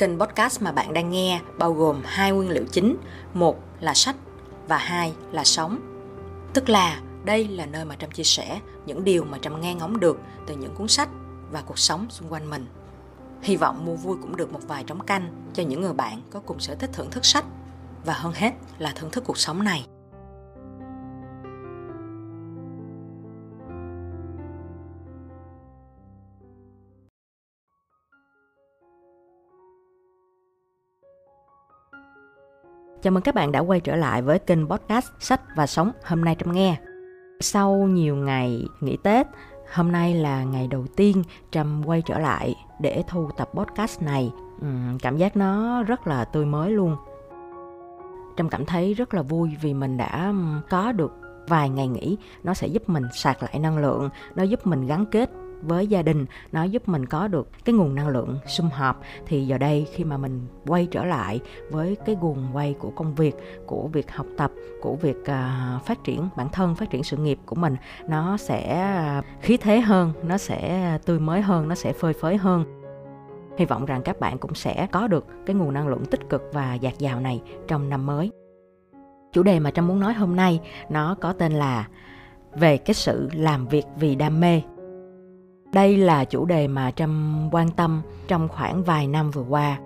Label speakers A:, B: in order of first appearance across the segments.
A: Kênh podcast mà bạn đang nghe bao gồm hai nguyên liệu chính, một là sách và hai là sống. Tức là đây là nơi mà Trâm chia sẻ những điều mà Trâm nghe ngóng được từ những cuốn sách và cuộc sống xung quanh mình. Hy vọng mua vui cũng được một vài trống canh cho những người bạn có cùng sở thích thưởng thức sách và hơn hết là thưởng thức cuộc sống này. Chào mừng các bạn đã quay trở lại với kênh podcast Sách và Sống hôm nay Trâm nghe. Sau nhiều ngày nghỉ Tết, hôm nay là ngày đầu tiên Trâm quay trở lại để thu tập podcast này. cảm giác nó rất là tươi mới luôn. Trâm cảm thấy rất là vui vì mình đã có được vài ngày nghỉ nó sẽ giúp mình sạc lại năng lượng nó giúp mình gắn kết với gia đình nó giúp mình có được cái nguồn năng lượng sum họp. Thì giờ đây khi mà mình quay trở lại với cái guồng quay của công việc của việc học tập của việc uh, phát triển bản thân phát triển sự nghiệp của mình nó sẽ à, khí thế hơn nó sẽ tươi mới hơn nó sẽ phơi phới hơn. Hy vọng rằng các bạn cũng sẽ có được cái nguồn năng lượng tích cực và dạt dào này trong năm mới. Chủ đề mà trâm muốn nói hôm nay nó có tên là về cái sự làm việc vì đam mê đây là chủ đề mà trâm quan tâm trong khoảng vài năm vừa qua.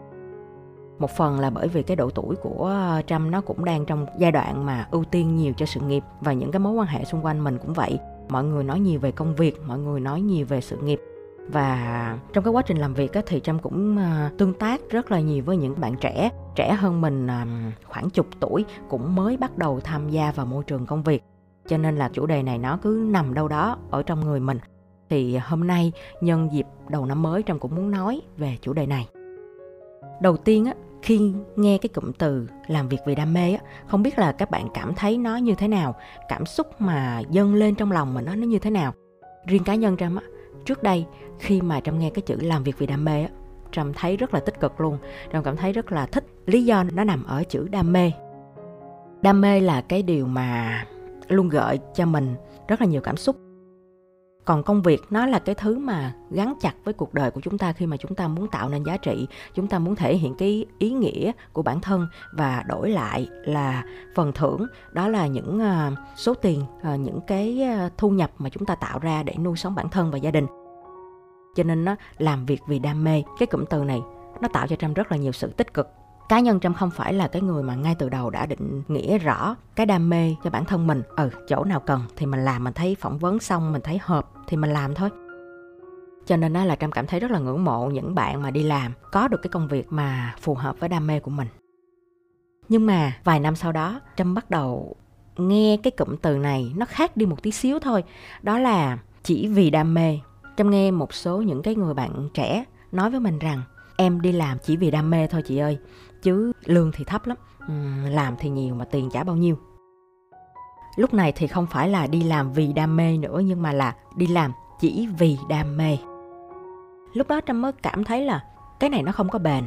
A: Một phần là bởi vì cái độ tuổi của trâm nó cũng đang trong giai đoạn mà ưu tiên nhiều cho sự nghiệp và những cái mối quan hệ xung quanh mình cũng vậy. Mọi người nói nhiều về công việc, mọi người nói nhiều về sự nghiệp. Và trong cái quá trình làm việc thì trâm cũng à, tương tác rất là nhiều với những bạn trẻ trẻ hơn mình à, khoảng chục tuổi cũng mới bắt đầu tham gia vào môi trường công việc. Cho nên là chủ đề này nó cứ nằm đâu đó ở trong người mình thì hôm nay nhân dịp đầu năm mới trâm cũng muốn nói về chủ đề này. Đầu tiên á, khi nghe cái cụm từ làm việc vì đam mê á, không biết là các bạn cảm thấy nó như thế nào? Cảm xúc mà dâng lên trong lòng mình nó nó như thế nào? Riêng cá nhân trâm á, trước đây khi mà trâm nghe cái chữ làm việc vì đam mê á, trâm thấy rất là tích cực luôn. Trâm cảm thấy rất là thích, lý do nó nằm ở chữ đam mê. Đam mê là cái điều mà luôn gợi cho mình rất là nhiều cảm xúc còn công việc nó là cái thứ mà gắn chặt với cuộc đời của chúng ta khi mà chúng ta muốn tạo nên giá trị, chúng ta muốn thể hiện cái ý nghĩa của bản thân và đổi lại là phần thưởng. Đó là những à, số tiền à, những cái à, thu nhập mà chúng ta tạo ra để nuôi sống bản thân và gia đình. Cho nên nó làm việc vì đam mê, cái cụm từ này nó tạo cho trâm rất là nhiều sự tích cực cá nhân trâm không phải là cái người mà ngay từ đầu đã định nghĩa rõ cái đam mê cho bản thân mình. Ừ chỗ nào cần thì mình làm, mình thấy phỏng vấn xong, mình thấy hợp thì mình làm thôi. Cho nên là trâm cảm thấy rất là ngưỡng mộ những bạn mà đi làm có được cái công việc mà phù hợp với đam mê của mình. Nhưng mà vài năm sau đó trâm bắt đầu nghe cái cụm từ này nó khác đi một tí xíu thôi. Đó là chỉ vì đam mê. Trâm nghe một số những cái người bạn trẻ nói với mình rằng em đi làm chỉ vì đam mê thôi chị ơi, chứ lương thì thấp lắm. Làm thì nhiều mà tiền trả bao nhiêu. Lúc này thì không phải là đi làm vì đam mê nữa, nhưng mà là đi làm chỉ vì đam mê. Lúc đó trâm mới cảm thấy là cái này nó không có bền.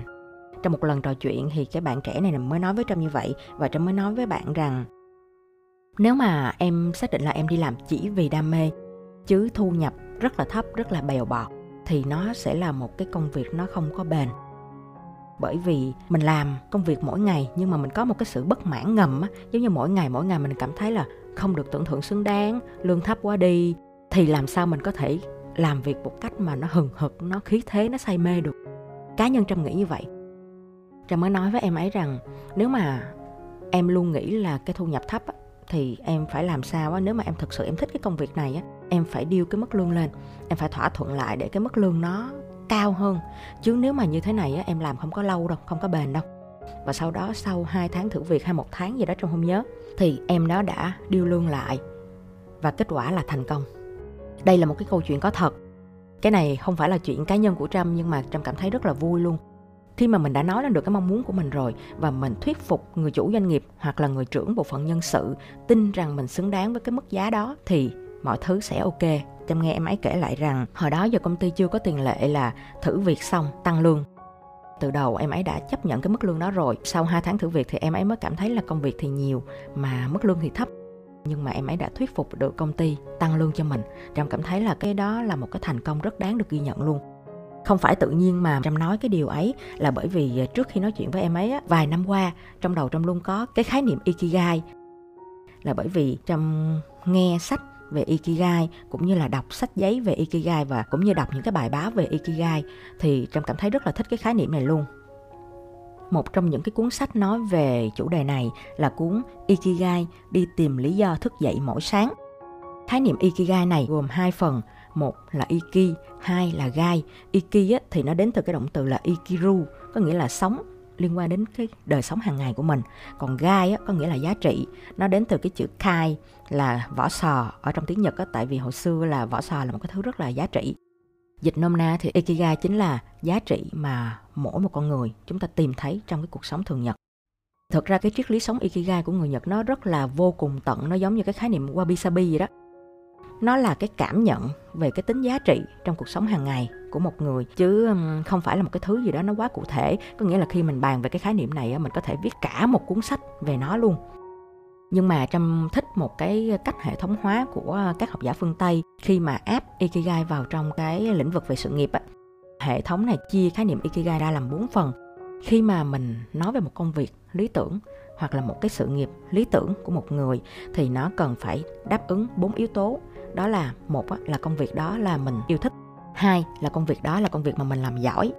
A: Trong một lần trò chuyện thì cái bạn trẻ này mới nói với trâm như vậy, và trâm mới nói với bạn rằng, nếu mà em xác định là em đi làm chỉ vì đam mê, chứ thu nhập rất là thấp, rất là bèo bọt thì nó sẽ là một cái công việc nó không có bền. Bởi vì mình làm công việc mỗi ngày nhưng mà mình có một cái sự bất mãn ngầm á giống như mỗi ngày mỗi ngày mình cảm thấy là không được tưởng thưởng xứng đáng lương thấp quá đi thì làm sao mình có thể làm việc một cách mà nó hừng hực nó khí thế nó say mê được? Cá nhân trâm nghĩ như vậy. Trâm mới nói với em ấy rằng nếu mà em luôn nghĩ là cái thu nhập thấp á, thì em phải làm sao á nếu mà em thực sự em thích cái công việc này á em phải điêu cái mức lương lên em phải thỏa thuận lại để cái mức lương nó cao hơn. Chứ nếu mà như thế này á, em làm không có lâu đâu không có bền đâu. Và sau đó sau 2 tháng thử việc hay một tháng gì đó trong không nhớ thì em đó đã điêu lương lại và kết quả là thành công. Đây là một cái câu chuyện có thật. Cái này không phải là chuyện cá nhân của trâm nhưng mà trâm cảm thấy rất là vui luôn. Khi mà mình đã nói lên được cái mong muốn của mình rồi và mình thuyết phục người chủ doanh nghiệp hoặc là người trưởng bộ phận nhân sự tin rằng mình xứng đáng với cái mức giá đó thì mọi thứ sẽ ok. Trâm nghe em ấy kể lại rằng hồi đó giờ công ty chưa có tiền lệ là thử việc xong tăng lương. Từ đầu em ấy đã chấp nhận cái mức lương đó rồi. Sau 2 tháng thử việc thì em ấy mới cảm thấy là công việc thì nhiều mà mức lương thì thấp. Nhưng mà em ấy đã thuyết phục được công ty tăng lương cho mình. Trâm cảm thấy là cái đó là một cái thành công rất đáng được ghi nhận luôn. Không phải tự nhiên mà trâm nói cái điều ấy là bởi vì trước khi nói chuyện với em ấy á, vài năm qua trong đầu trâm luôn có cái khái niệm ikigai. Là bởi vì trâm nghe sách về ikigai cũng như là đọc sách giấy về ikigai và cũng như đọc những cái bài báo về ikigai thì trâm cảm thấy rất là thích cái khái niệm này luôn một trong những cái cuốn sách nói về chủ đề này là cuốn Ikigai đi tìm lý do thức dậy mỗi sáng. Khái niệm Ikigai này gồm hai phần, một là Iki, hai là Gai. Iki á, thì nó đến từ cái động từ là Ikiru, có nghĩa là sống liên quan đến cái đời sống hàng ngày của mình. Còn Gai á, có nghĩa là giá trị, nó đến từ cái chữ Kai là vỏ sò ở trong tiếng Nhật á, tại vì hồi xưa là vỏ sò là một cái thứ rất là giá trị Dịch nôm na thì Ikigai chính là giá trị mà mỗi một con người chúng ta tìm thấy trong cái cuộc sống thường nhật. Thực ra cái triết lý sống Ikigai của người Nhật nó rất là vô cùng tận, nó giống như cái khái niệm Wabi Sabi vậy đó. Nó là cái cảm nhận về cái tính giá trị trong cuộc sống hàng ngày của một người, chứ không phải là một cái thứ gì đó nó quá cụ thể. Có nghĩa là khi mình bàn về cái khái niệm này mình có thể viết cả một cuốn sách về nó luôn. Nhưng mà trâm thích một cái cách hệ thống hóa của các học giả phương tây, khi mà áp ikigai vào trong cái lĩnh vực về sự nghiệp á, hệ thống này chia khái niệm ikigai ra làm bốn phần. Khi mà mình nói về một công việc lý tưởng hoặc là một cái sự nghiệp lý tưởng của một người, thì nó cần phải đáp ứng bốn yếu tố đó là một là công việc đó là mình yêu thích. Hai là công việc đó là công việc mà mình làm giỏi.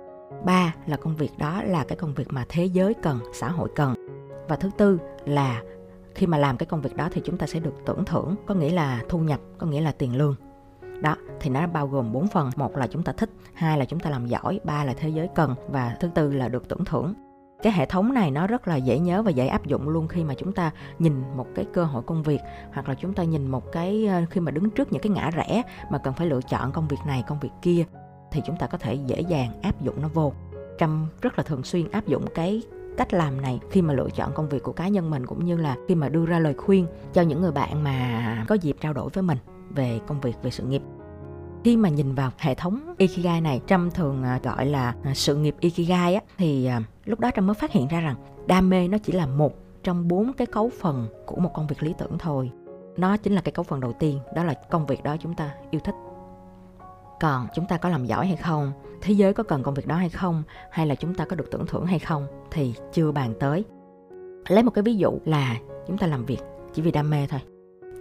A: Ba là công việc đó là cái công việc mà thế giới cần, xã hội cần. Và thứ tư là khi mà làm cái công việc đó thì chúng ta sẽ được tưởng thưởng, có nghĩa là thu nhập, có nghĩa là tiền lương. Đó, thì nó bao gồm bốn phần. Một là chúng ta thích, hai là chúng ta làm giỏi, ba là thế giới cần, và thứ tư là được tưởng thưởng cái hệ thống này nó rất là dễ nhớ và dễ áp dụng luôn khi mà chúng ta nhìn một cái cơ hội công việc, hoặc là chúng ta nhìn một cái ờ, khi mà đứng trước những cái ngã rẽ mà cần phải lựa chọn công việc này, công việc kia, thì chúng ta có thể dễ dàng áp dụng nó vô. Trâm rất là thường xuyên áp dụng cái cách làm này khi mà lựa chọn công việc của cá nhân mình, cũng như là khi mà đưa ra lời khuyên cho những người bạn mà có dịp trao đổi với mình về công việc, về sự nghiệp khi mà nhìn vào hệ thống ikigai này, trâm thường à, gọi là à, sự nghiệp ikigai á, thì à, lúc đó trâm mới phát hiện ra rằng đam mê nó chỉ là một trong bốn cái cấu phần của một công việc lý tưởng thôi. Nó chính là cái cấu phần đầu tiên, đó là công việc đó chúng ta yêu thích. Còn chúng ta có làm giỏi hay không, thế giới có cần công việc đó hay không, hay là chúng ta có được tưởng thưởng hay không, thì chưa bàn tới. Lấy một cái ví dụ là chúng ta làm việc chỉ vì đam mê thôi.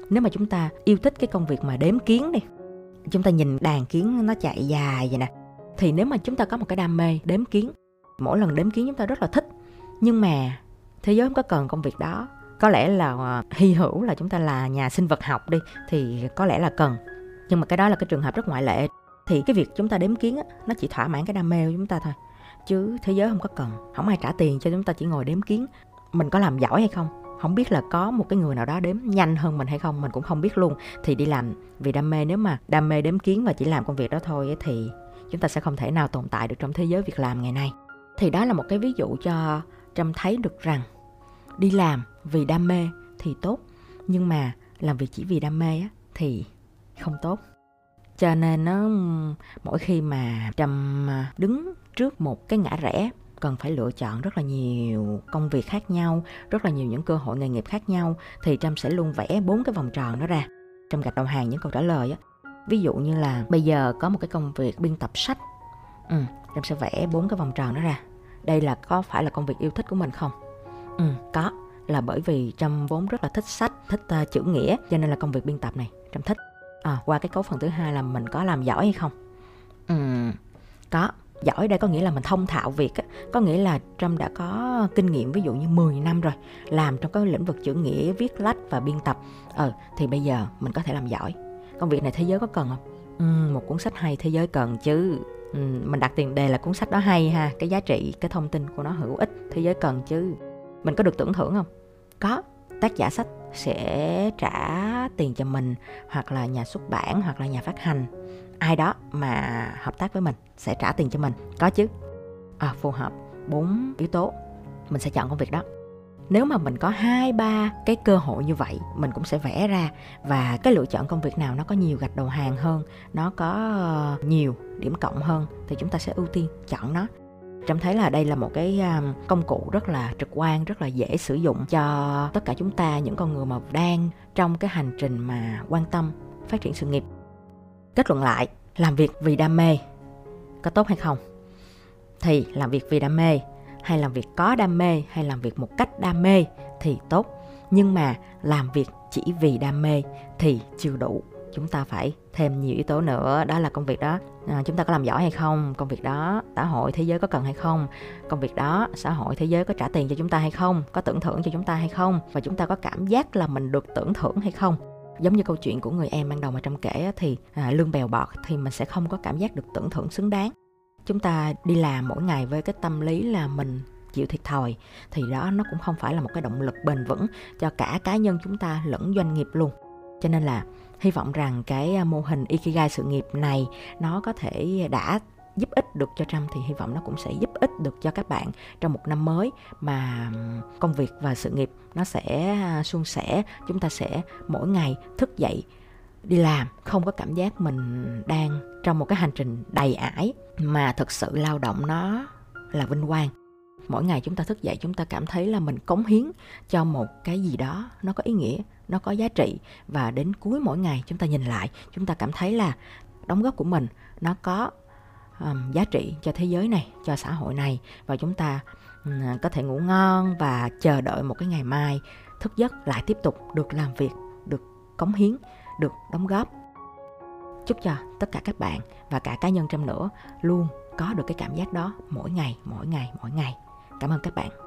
A: Nếu mà chúng ta yêu thích cái công việc mà đếm kiến đi chúng ta nhìn đàn kiến nó chạy dài vậy nè. Thì nếu mà chúng ta có một cái đam mê đếm kiến mỗi lần đếm kiến chúng ta rất là thích. Nhưng mà thế giới không có cần công việc đó. Có lẽ là ờ, hy hữu là chúng ta là nhà sinh vật học đi thì có lẽ là cần. Nhưng mà cái đó là cái trường hợp rất ngoại lệ. Thì cái việc chúng ta đếm kiến á, nó chỉ thỏa mãn cái đam mê của chúng ta thôi. Chứ thế giới không có cần. Không ai trả tiền cho chúng ta chỉ ngồi đếm kiến. Mình có làm giỏi hay không? Không biết là có một cái người nào đó đếm nhanh hơn mình hay không mình cũng không biết luôn. Thì đi làm vì đam mê nếu mà đam mê đếm kiến và chỉ làm công việc đó thôi thì chúng ta sẽ không thể nào tồn tại được trong thế giới việc làm ngày nay. Thì đó là một cái ví dụ cho trâm thấy được rằng đi làm vì đam mê thì tốt nhưng mà làm việc chỉ vì đam mê á, thì không tốt. Cho nên nó mỗi khi mà trâm à, đứng trước một cái ngã rẽ cần phải lựa chọn rất là nhiều công việc khác nhau rất là nhiều những cơ hội nghề nghiệp khác nhau thì trâm sẽ luôn vẽ bốn cái vòng tròn đó ra. Trâm gạch đầu hàng những câu trả lời á. Ví dụ như là bây giờ có một cái công việc biên tập sách. Ừ, trâm sẽ vẽ bốn cái vòng tròn đó ra. Đây là có phải là công việc yêu thích của mình không? Ừ có là bởi vì trâm vốn rất là thích sách thích uh, chữ nghĩa cho nên là công việc biên tập này trâm thích. À, qua cái cấu phần thứ hai là mình có làm giỏi hay không? Ừ, có giỏi đây có nghĩa là mình thông thạo việc á, có nghĩa là Trâm đã có kinh nghiệm ví dụ như 10 năm rồi làm trong cái lĩnh vực chữ nghĩa viết lách và biên tập. Ờ thì bây giờ mình có thể làm giỏi. Công việc này thế giới có cần không? Ừ, một cuốn sách hay thế giới cần chứ. Ừ, mình đặt tiền đề là cuốn sách đó hay ha cái giá trị cái thông tin của nó hữu ích thế giới cần chứ. Mình có được tưởng thưởng không? Có. Tác giả sách sẽ trả tiền cho mình hoặc là nhà xuất bản hoặc là nhà phát hành ai đó mà hợp tác với mình sẽ trả tiền cho mình. Có chứ. À, phù hợp. Bốn yếu tố. Mình sẽ chọn công việc đó. Nếu mà mình có hai ba cái cơ hội như vậy mình cũng sẽ vẽ ra và cái lựa chọn công việc nào nó có nhiều gạch đầu hàng hơn nó có ờ, nhiều điểm cộng hơn thì chúng ta sẽ ưu tiên chọn nó. Trâm thấy là đây là một cái công cụ rất là trực quan rất là dễ sử dụng cho tất cả chúng ta những con người mà đang trong cái hành trình mà quan tâm phát triển sự nghiệp kết luận lại làm việc vì đam mê. Có tốt hay không? Thì làm việc vì đam mê hay làm việc có đam mê hay làm việc một cách đam mê thì tốt. Nhưng mà làm việc chỉ vì đam mê thì chưa đủ. Chúng ta phải thêm nhiều yếu tố nữa đó là công việc đó. À, chúng ta có làm giỏi hay không? Công việc đó xã hội thế giới có cần hay không? Công việc đó xã hội thế giới có trả tiền cho chúng ta hay không? Có tưởng thưởng cho chúng ta hay không? Và chúng ta có cảm giác là mình được tưởng thưởng hay không? Giống như câu chuyện của người em ban đầu mà trong kể thì à, lương bèo bọt thì mình sẽ không có cảm giác được tưởng thưởng xứng đáng. Chúng ta đi làm mỗi ngày với cái tâm lý là mình chịu thiệt thòi thì đó nó cũng không phải là một cái động lực bền vững cho cả cá nhân chúng ta lẫn doanh nghiệp luôn. Cho nên là hy vọng rằng cái à, mô hình ikigai sự nghiệp này nó có thể đã giúp ích được cho Trâm thì hy vọng nó cũng sẽ giúp ích được cho các bạn trong một năm mới mà công việc và sự nghiệp nó sẽ à, suôn sẻ. Chúng ta sẽ mỗi ngày thức dậy, đi làm, không có cảm giác mình đang trong một cái hành trình đầy ải mà thực sự lao động nó là vinh quang. Mỗi ngày chúng ta thức dậy, chúng ta cảm thấy là mình cống hiến cho một cái gì đó, nó có ý nghĩa, nó có giá trị và đến cuối mỗi ngày chúng ta nhìn lại, chúng ta cảm thấy là đóng góp của mình nó có um, giá trị cho thế giới này cho xã hội này. Và chúng ta um, có thể ngủ ngon và chờ đợi một cái ngày mai thức giấc lại tiếp tục được làm việc được cống hiến được đóng góp. Chúc cho tất cả các bạn và cả cá nhân trong nữa luôn có được cái cảm giác đó mỗi ngày mỗi ngày mỗi ngày. Cảm ơn các bạn.